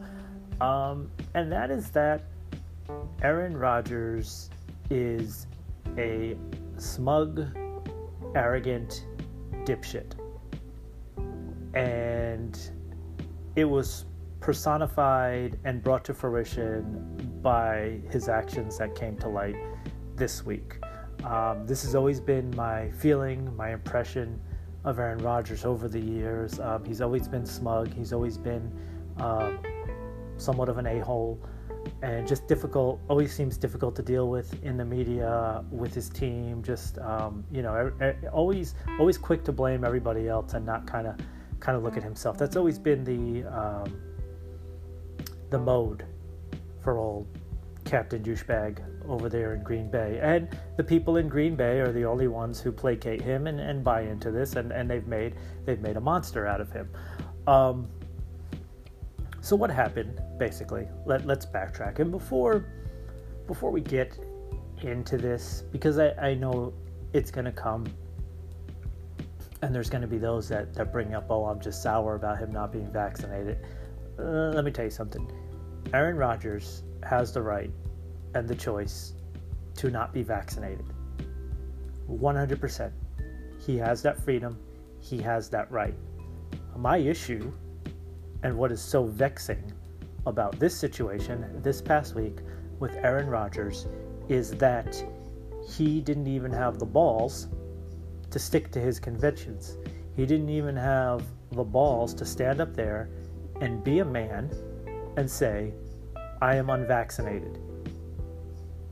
Um, and that is that Aaron Rodgers is a smug, arrogant dipshit. And it was personified and brought to fruition by his actions that came to light this week. Um, this has always been my feeling, my impression of Aaron Rodgers over the years. Um, he's always been smug. He's always been um, somewhat of an a-hole, and just difficult. Always seems difficult to deal with in the media with his team. Just um, you know, always always quick to blame everybody else and not kind of kind of look at himself. That's always been the um, the mode for old Captain Douchebag over there in Green Bay. And the people in Green Bay are the only ones who placate him and, and buy into this, and, and they've made they've made a monster out of him. Um, so what happened basically? Let let's backtrack. And before before we get into this, because I, I know it's gonna come and there's gonna be those that, that bring up, oh, I'm just sour about him not being vaccinated. Uh, let me tell you something. Aaron Rodgers has the right and the choice to not be vaccinated. 100%. He has that freedom, he has that right. My issue, and what is so vexing about this situation this past week with Aaron Rodgers, is that he didn't even have the balls to stick to his convictions. He didn't even have the balls to stand up there and be a man and say, I am unvaccinated.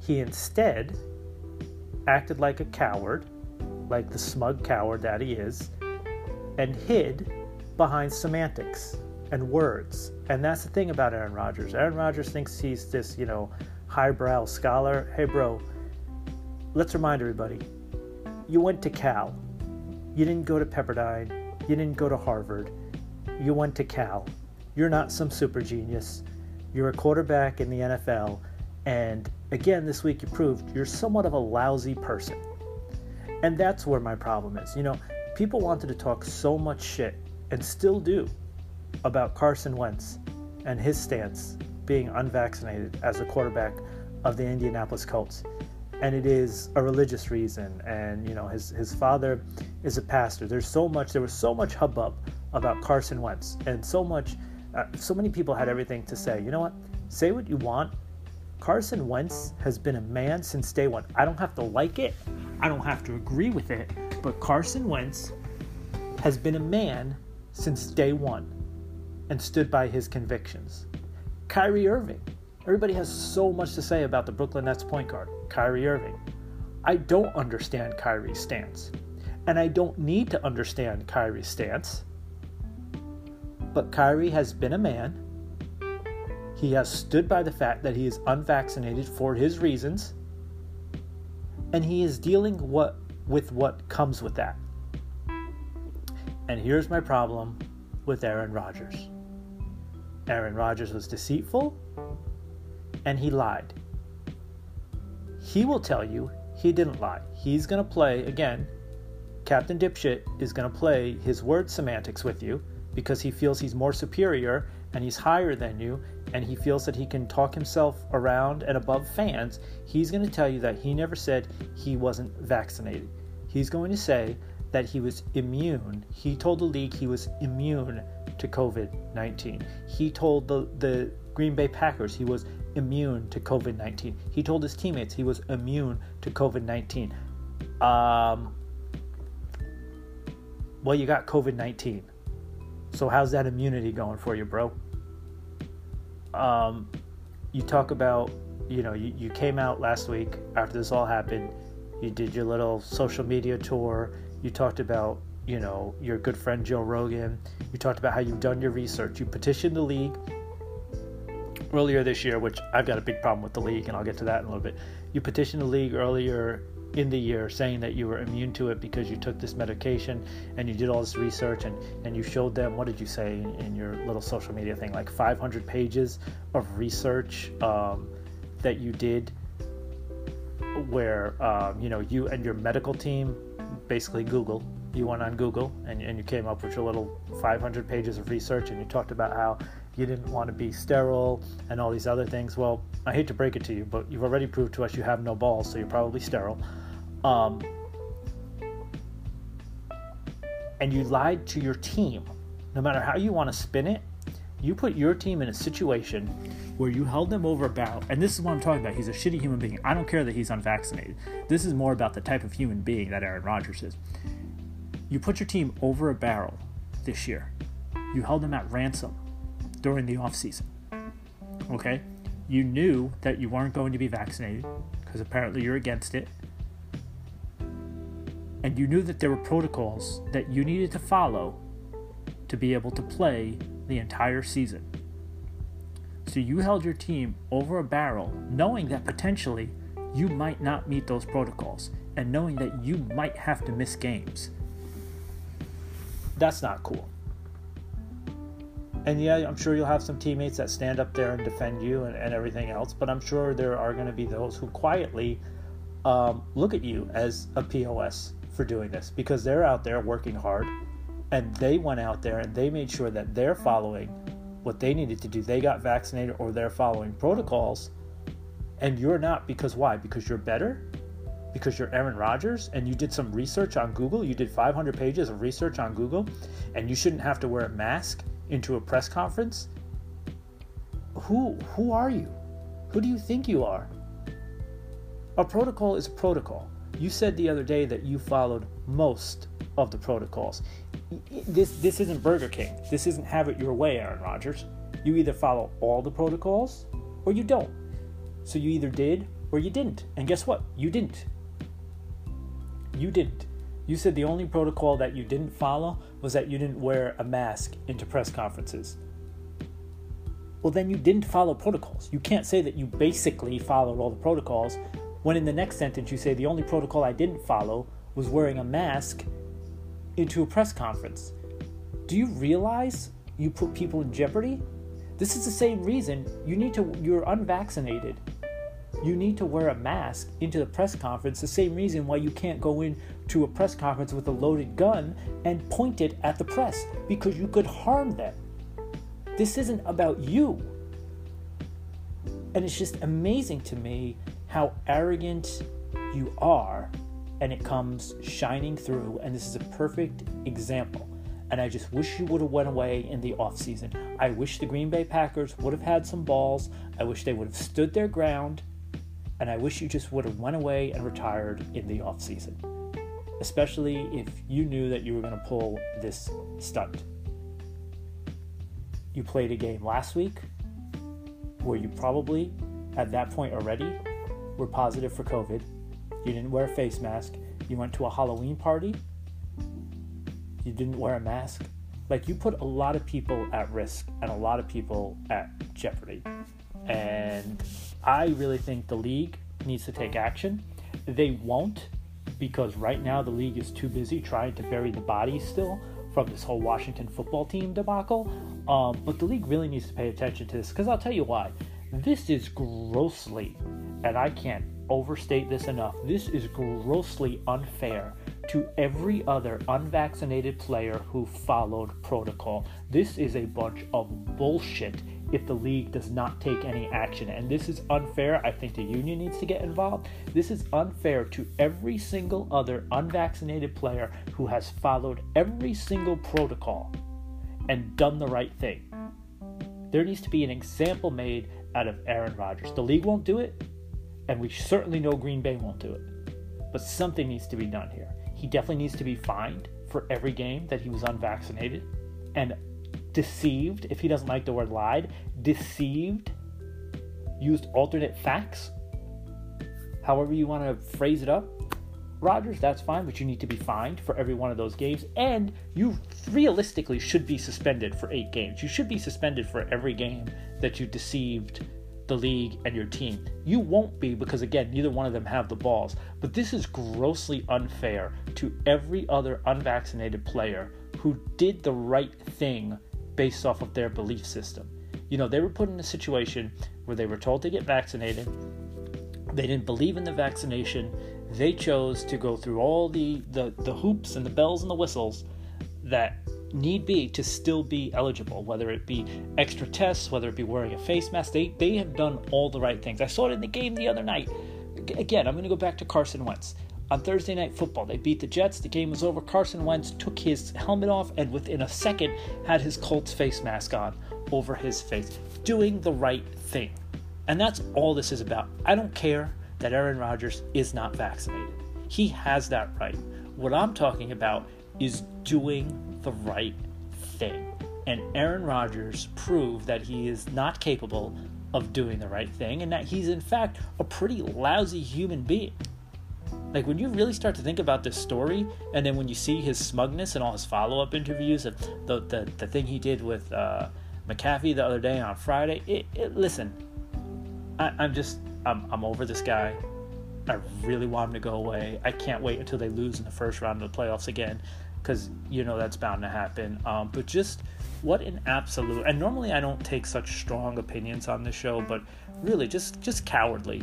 He instead acted like a coward, like the smug coward that he is, and hid behind semantics and words. And that's the thing about Aaron Rodgers. Aaron Rodgers thinks he's this, you know, highbrow scholar. Hey, bro, let's remind everybody you went to Cal. You didn't go to Pepperdine. You didn't go to Harvard. You went to Cal. You're not some super genius. You're a quarterback in the NFL, and again, this week you proved you're somewhat of a lousy person. And that's where my problem is. You know, people wanted to talk so much shit, and still do, about Carson Wentz and his stance being unvaccinated as a quarterback of the Indianapolis Colts. And it is a religious reason, and you know his his father is a pastor. There's so much. There was so much hubbub about Carson Wentz, and so much uh, so many people had everything to say. You know what? Say what you want. Carson Wentz has been a man since day one. I don't have to like it, I don't have to agree with it, but Carson Wentz has been a man since day one and stood by his convictions. Kyrie Irving. Everybody has so much to say about the Brooklyn Nets point guard, Kyrie Irving. I don't understand Kyrie's stance. And I don't need to understand Kyrie's stance but Kyrie has been a man. He has stood by the fact that he is unvaccinated for his reasons. And he is dealing what with what comes with that. And here's my problem with Aaron Rodgers. Aaron Rodgers was deceitful and he lied. He will tell you he didn't lie. He's going to play, again, Captain Dipshit is going to play his word semantics with you because he feels he's more superior and he's higher than you and he feels that he can talk himself around and above fans, he's going to tell you that he never said he wasn't vaccinated. He's going to say that he was immune. He told the league he was immune to COVID 19. He told the, the Green Bay Packers he was immune to COVID 19. He told his teammates he was immune to COVID 19. Um, well, you got COVID 19. So how's that immunity going for you, bro? Um, you talk about, you know, you, you came out last week after this all happened. You did your little social media tour. You talked about, you know, your good friend Joe Rogan. You talked about how you've done your research. You petitioned the league earlier this year, which I've got a big problem with the league, and I'll get to that in a little bit. You petitioned the league earlier in the year saying that you were immune to it because you took this medication and you did all this research and, and you showed them what did you say in, in your little social media thing like 500 pages of research um, that you did where um, you know you and your medical team basically google you went on google and, and you came up with your little 500 pages of research and you talked about how you didn't want to be sterile and all these other things. Well, I hate to break it to you, but you've already proved to us you have no balls, so you're probably sterile. Um, and you lied to your team. No matter how you want to spin it, you put your team in a situation where you held them over a barrel. And this is what I'm talking about. He's a shitty human being. I don't care that he's unvaccinated. This is more about the type of human being that Aaron Rodgers is. You put your team over a barrel this year. You held them at ransom during the offseason. Okay? You knew that you weren't going to be vaccinated because apparently you're against it. And you knew that there were protocols that you needed to follow to be able to play the entire season. So you held your team over a barrel, knowing that potentially you might not meet those protocols and knowing that you might have to miss games. That's not cool. And yeah, I'm sure you'll have some teammates that stand up there and defend you and, and everything else, but I'm sure there are going to be those who quietly um, look at you as a POS for doing this because they're out there working hard and they went out there and they made sure that they're following what they needed to do. They got vaccinated or they're following protocols, and you're not because why? Because you're better? Because you're Aaron Rodgers and you did some research on Google? You did 500 pages of research on Google and you shouldn't have to wear a mask into a press conference? Who who are you? Who do you think you are? A protocol is a protocol. You said the other day that you followed most of the protocols this this isn't Burger King. This isn't have it your way, Aaron Rodgers. You either follow all the protocols or you don't. So you either did or you didn't. And guess what? You didn't. You didn't. You said the only protocol that you didn't follow was that you didn't wear a mask into press conferences. Well, then you didn't follow protocols. You can't say that you basically followed all the protocols when in the next sentence you say the only protocol I didn't follow was wearing a mask into a press conference. Do you realize you put people in jeopardy? This is the same reason you need to you're unvaccinated. You need to wear a mask into the press conference. The same reason why you can't go into a press conference with a loaded gun and point it at the press because you could harm them. This isn't about you. And it's just amazing to me how arrogant you are and it comes shining through. And this is a perfect example. And i just wish you would have went away in the offseason i wish the green bay packers would have had some balls. I wish they would have stood their ground. And i wish you just would have went away and retired in the offseason especially if you knew that you were going to pull this stunt you played a game last week where you probably at that point already were positive for covid you didn't wear a face mask. You went to a Halloween party. You didn't wear a mask. Like, you put a lot of people at risk and a lot of people at jeopardy. And I really think the league needs to take action. They won't because right now the league is too busy trying to bury the bodies still from this whole Washington football team debacle. Um, but the league really needs to pay attention to this because I'll tell you why. This is grossly, and I can't overstate this enough. This is grossly unfair to every other unvaccinated player who followed protocol. This is a bunch of bullshit if the league does not take any action. And this is unfair. I think the union needs to get involved. This is unfair to every single other unvaccinated player who has followed every single protocol and done the right thing. There needs to be an example made out of Aaron Rodgers. The league won't do it and we certainly know Green Bay won't do it. But something needs to be done here. He definitely needs to be fined for every game that he was unvaccinated and deceived, if he doesn't like the word lied, deceived, used alternate facts, however you want to phrase it up. Rodgers, that's fine, but you need to be fined for every one of those games, and you realistically should be suspended for eight games. You should be suspended for every game that you deceived the league and your team. You won't be because, again, neither one of them have the balls. But this is grossly unfair to every other unvaccinated player who did the right thing based off of their belief system. You know, they were put in a situation where they were told to get vaccinated, they didn't believe in the vaccination, they chose to go through all the, the, the hoops and the bells and the whistles that need be to still be eligible, whether it be extra tests, whether it be wearing a face mask. They they have done all the right things. I saw it in the game the other night. Again, I'm going to go back to Carson Wentz. On Thursday Night Football, they beat the Jets. The game was over. Carson Wentz took his helmet off and within a second had his Colts face mask on over his face, doing the right thing. And that's all this is about. I don't care that Aaron Rodgers is not vaccinated. He has that right. What I'm talking about is doing the right thing. And Aaron Rodgers proved that he is not capable of doing the right thing and that he's, in fact, a pretty lousy human being. Like, when you really start to think about this story, and then when you see his smugness and all his follow up interviews, and the, the, the thing he did with uh, McAfee the other day on Friday, it, it, listen, I, I'm just, I'm, I'm over this guy. I really want him to go away. I can't wait until they lose in the first round of the playoffs again because you know that's bound to happen. Um, but just what an absolute and normally I don't take such strong opinions on this show, but really just just cowardly,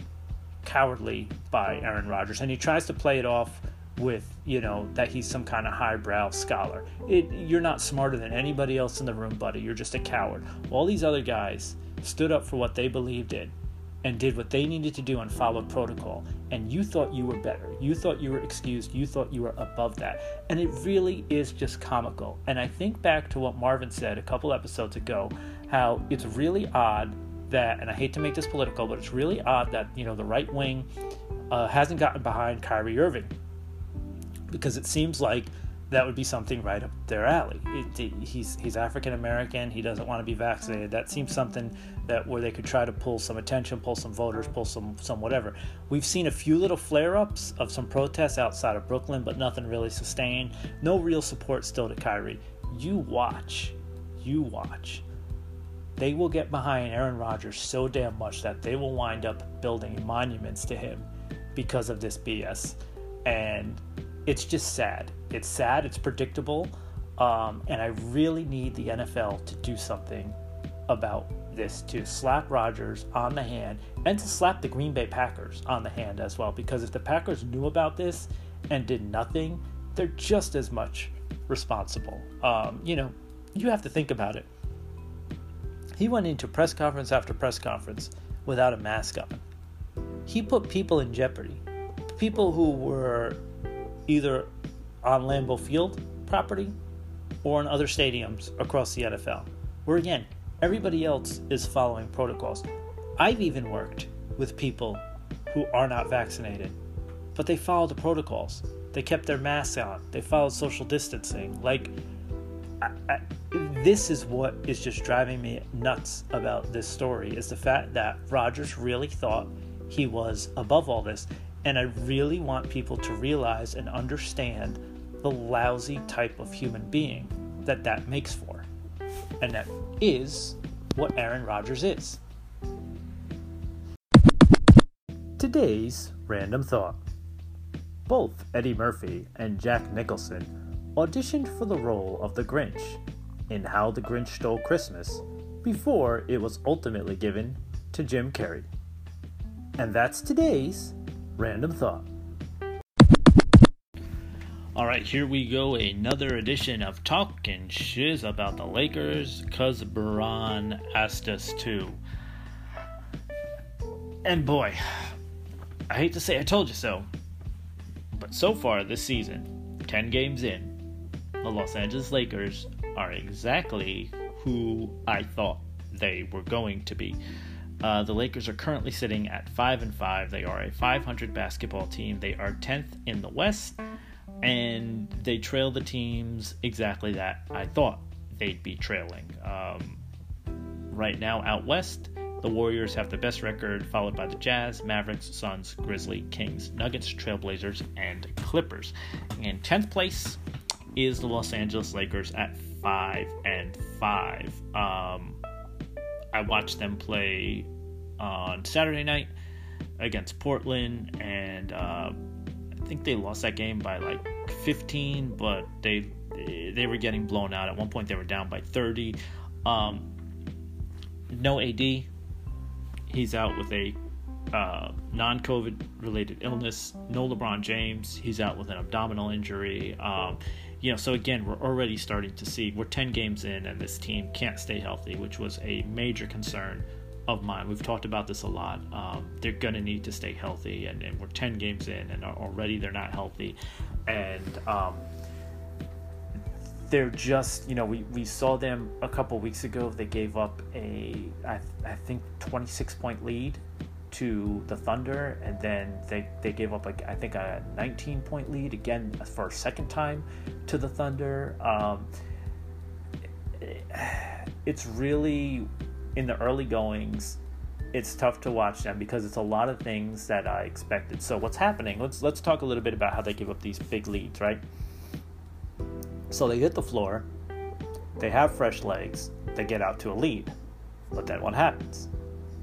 cowardly by hmm. Aaron Rodgers, and he tries to play it off with you know that he's some kind of highbrow scholar. It, you're not smarter than anybody else in the room, buddy. You're just a coward. All these other guys stood up for what they believed in and did what they needed to do and followed protocol. And you thought you were better. You thought you were excused. You thought you were above that. And it really is just comical. And I think back to what Marvin said a couple episodes ago how it's really odd that, and I hate to make this political, but it's really odd that, you know, the right wing uh, hasn't gotten behind Kyrie Irving. Because it seems like that would be something right up their alley. It, it, he's he's African American. He doesn't want to be vaccinated. That seems something that where they could try to pull some attention, pull some voters, pull some some whatever. We've seen a few little flare-ups of some protests outside of Brooklyn, but nothing really sustained. No real support still to Kyrie. You watch, you watch. They will get behind Aaron Rodgers so damn much that they will wind up building monuments to him because of this BS. And it's just sad. It's sad. It's predictable. Um, and I really need the NFL to do something about this to slap Rodgers on the hand and to slap the Green Bay Packers on the hand as well. Because if the Packers knew about this and did nothing, they're just as much responsible. Um, you know, you have to think about it. He went into press conference after press conference without a mask on. He put people in jeopardy. People who were either on Lambeau Field property or in other stadiums across the NFL, where again, everybody else is following protocols. I've even worked with people who are not vaccinated, but they followed the protocols. They kept their masks on, they followed social distancing. Like, I, this is what is just driving me nuts about this story is the fact that Rodgers really thought he was above all this and I really want people to realize and understand the lousy type of human being that that makes for. And that is what Aaron Rodgers is. Today's random thought. Both Eddie Murphy and Jack Nicholson auditioned for the role of the Grinch in How the Grinch Stole Christmas before it was ultimately given to Jim Carrey. And that's today's Random Thought. All right, here we go. Another edition of Talking Shiz about the Lakers, cause Baran asked us to. And boy, I hate to say I told you so, but so far this season, 10 games in, the Los Angeles Lakers are exactly who I thought they were going to be. Uh, the Lakers are currently sitting at five and five. They are a 500 basketball team. They are 10th in the West, and they trail the teams exactly that I thought they'd be trailing. Um, right now, out west, the Warriors have the best record, followed by the Jazz, Mavericks, Suns, Grizzly, Kings, Nuggets, Trailblazers, and Clippers. In 10th place is the Los Angeles Lakers at five and five. Um, I watched them play on Saturday night against Portland, and uh, I think they lost that game by like 15, but they they were getting blown out. At one point, they were down by 30. Um, no AD. He's out with a uh, non-COVID related illness. No LeBron James. He's out with an abdominal injury. Um, you know, so again, we're already starting to see we're 10 games in and this team can't stay healthy, which was a major concern of mine. We've talked about this a lot. Um, they're going to need to stay healthy, and, and, we're 10 games in, and already they're not healthy. And um, they're just, you know, we, we saw them a couple weeks ago. They gave up a, I, I think, 26 point lead to the Thunder, and then they, they gave up like I think a 19 point lead again for a second time to the Thunder. Um, it's really in the early goings. It's tough to watch them because it's a lot of things that I expected. So what's happening? Let's let's talk a little bit about how they give up these big leads, right? So they hit the floor, they have fresh legs, they get out to a lead, but then what happens?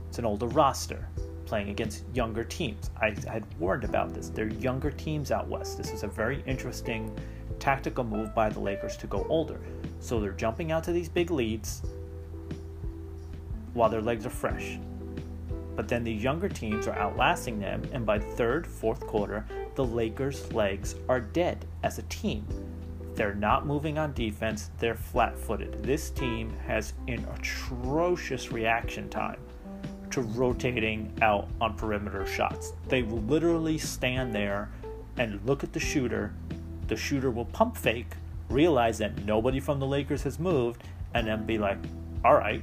It's an older roster playing against younger teams. I, had warned about this. They're younger teams out west. This is a very interesting tactical move by the Lakers to go older. So they're jumping out to these big leads while their legs are fresh. But then the younger teams are outlasting them, and by third, fourth quarter, the Lakers' legs are dead as a team. They're not moving on defense, they're flat footed. This team has an atrocious reaction time to rotating out on perimeter shots. They will literally stand there and look at the shooter. The shooter will pump fake, realize that nobody from the Lakers has moved, and then be like, all right,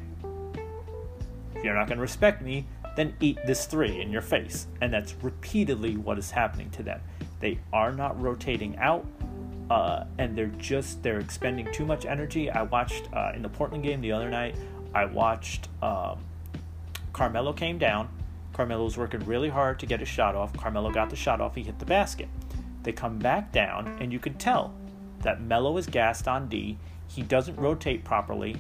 if you're not going to respect me, then eat this three in your face. And that's repeatedly what is happening to them. They are not rotating out. Uh, and they're just they're expending too much energy. I watched uh, in the Portland game the other night. I watched um, Carmelo came down. Carmelo was working really hard to get his shot off. Carmelo got the shot off. He hit the basket. They come back down, and you can tell that Melo is gassed on D. He doesn't rotate properly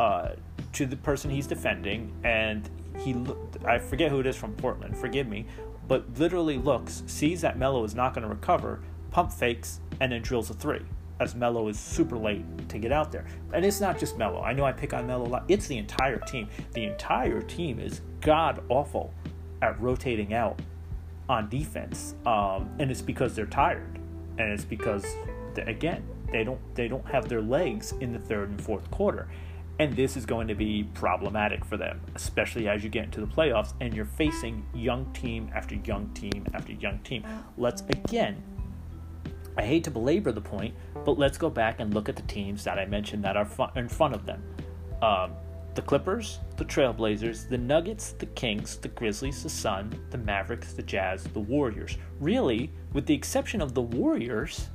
uh, to the person he's defending, and he I forget who it is from Portland. Forgive me, but literally looks, sees that Melo is not going to recover, pump fakes, and then drills a three as Melo is super late to get out there. And it's not just Melo. I know I pick on Melo a lot. It's the entire team. The entire team is god awful at rotating out on defense, um, and it's because they're tired, and it's because again they don't they don't have their legs in the third and fourth quarter. And this is going to be problematic for them, especially as you get into the playoffs and you're facing young team after young team after young team. Let's again I hate to belabor the point, but let's go back and look at the teams that I mentioned that are in front of them. Um, the Clippers, the Trailblazers, the Nuggets, the Kings, the Grizzlies, the Sun, the Mavericks, the Jazz, the Warriors. Really, with the exception of the Warriors,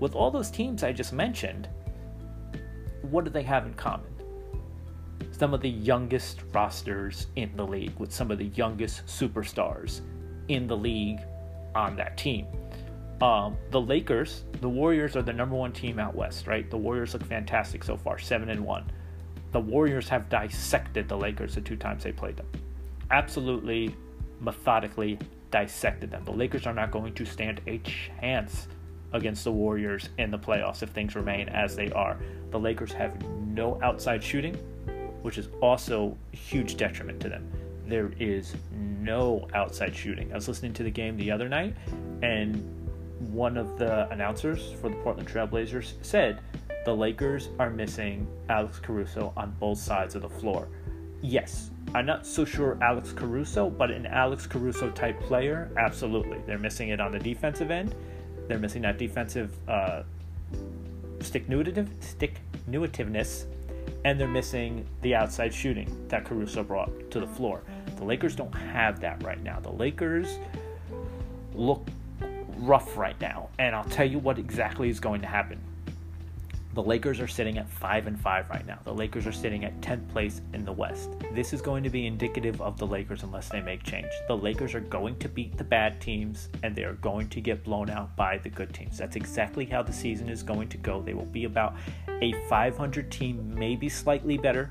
with all those teams I just mentioned, what do they have in common? Some of the youngest rosters in the league, with some of the youngest superstars in the league on that team. Um, the Lakers, the Warriors are the number one team out west, right? The Warriors look fantastic so far, seven and one. The Warriors have dissected the Lakers the two times they played them. Absolutely, methodically dissected them. The Lakers are not going to stand a chance against the Warriors in the playoffs if things remain as they are. The Lakers have no outside shooting, which is also a huge detriment to them. There is no outside shooting. I was listening to the game the other night, and one of the announcers for the Portland Trailblazers said the Lakers are missing Alex Caruso on both sides of the floor. Yes, I'm not so sure Alex Caruso, but an Alex Caruso type player, absolutely. They're missing it on the defensive end. They're missing that defensive uh, stick nuitiveness, and they're missing the outside shooting that Caruso brought to the floor. The Lakers don't have that right now. The Lakers look rough right now, and I'll tell you what exactly is going to happen. The Lakers are sitting at 5 and 5 right now. The Lakers are sitting at 10th place in the West. This is going to be indicative of the Lakers unless they make change. The Lakers are going to beat the bad teams and they are going to get blown out by the good teams. That's exactly how the season is going to go. They will be about a 500 team, maybe slightly better.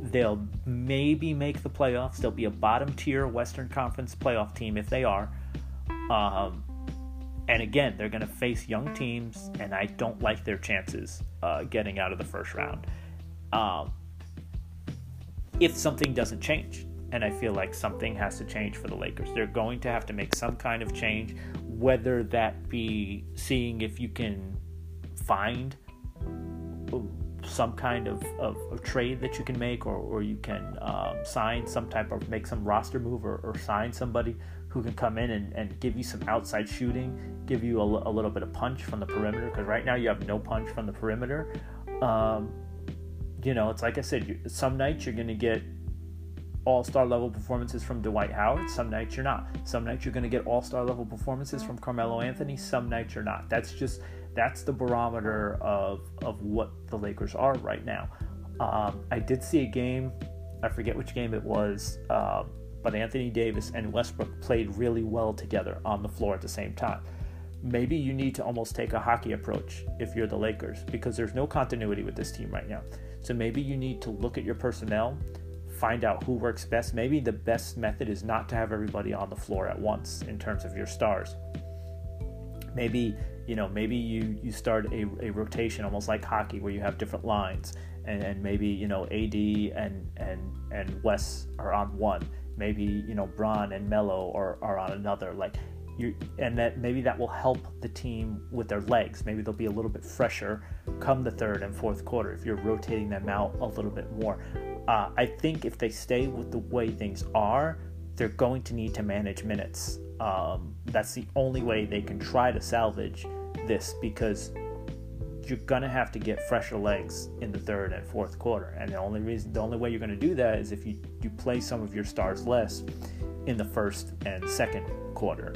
They'll maybe make the playoffs. They'll be a bottom tier Western Conference playoff team if they are. Um, and again, they're going to face young teams, and I don't like their chances uh, getting out of the first round. Um, if something doesn't change, and I feel like something has to change for the Lakers, they're going to have to make some kind of change, whether that be seeing if you can find some kind of, of, of, trade that you can make, or, or you can um, sign some type of make some roster move, or, or sign somebody who can come in and, and give you some outside shooting, give you a, a little bit of punch from the perimeter. Because right now you have no punch from the perimeter. Um, you know, it's like I said, you, some nights you're going to get all star level performances from Dwight Howard. Some nights you're not. Some nights you're going to get all star level performances from Carmelo Anthony. Some nights you're not. That's just that's the barometer of of what the Lakers are right now. Um, I did see a game. I forget which game it was, uh, but Anthony Davis and Westbrook played really well together on the floor at the same time. Maybe you need to almost take a hockey approach if you're the Lakers because there's no continuity with this team right now. So maybe you need to look at your personnel find out who works best. Maybe the best method is not to have everybody on the floor at once in terms of your stars. Maybe you know maybe you you start a, a rotation almost like hockey where you have different lines and, and maybe you know AD and and and Wes are on one. Maybe you know Bron and Melo are, are on another. Like you and that maybe that will help the team with their legs. Maybe they'll be a little bit fresher come the third and fourth quarter if you're rotating them out a little bit more. Uh, I think if they stay with the way things are, they're going to need to manage minutes. Um, that's the only way they can try to salvage this because you're gonna have to get fresher legs in the third and fourth quarter. And the only reason, the only way you're gonna do that is if you you play some of your stars less in the first and second quarter.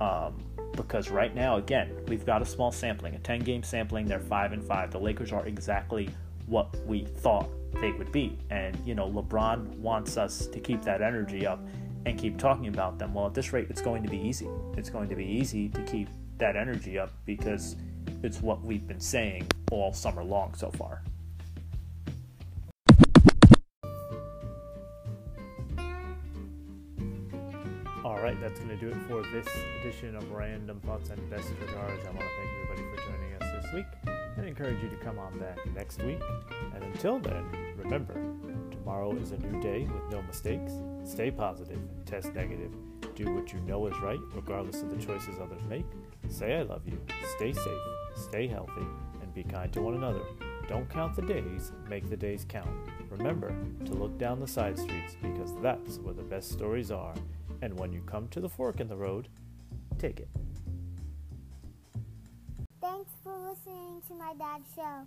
Um, because right now, again, we've got a small sampling, a 10 game sampling. They're five and five. The Lakers are exactly what we thought they would be. And, you know, LeBron wants us to keep that energy up and keep talking about them. Well, at this rate, it's going to be easy. It's going to be easy to keep that energy up because it's what we've been saying all summer long so far. All right, that's going to do it for this edition of Random Thoughts and Best Regards. I want to thank everybody for joining us this week and encourage you to come on back next week. And until then, remember, tomorrow is a new day with no mistakes. Stay positive, test negative, do what you know is right, regardless of the choices others make. Say I love you, stay safe, stay healthy, and be kind to one another. Don't count the days, make the days count. Remember to look down the side streets because that's where the best stories are. And when you come to the fork in the road, take it. Thanks for listening to my dad's show.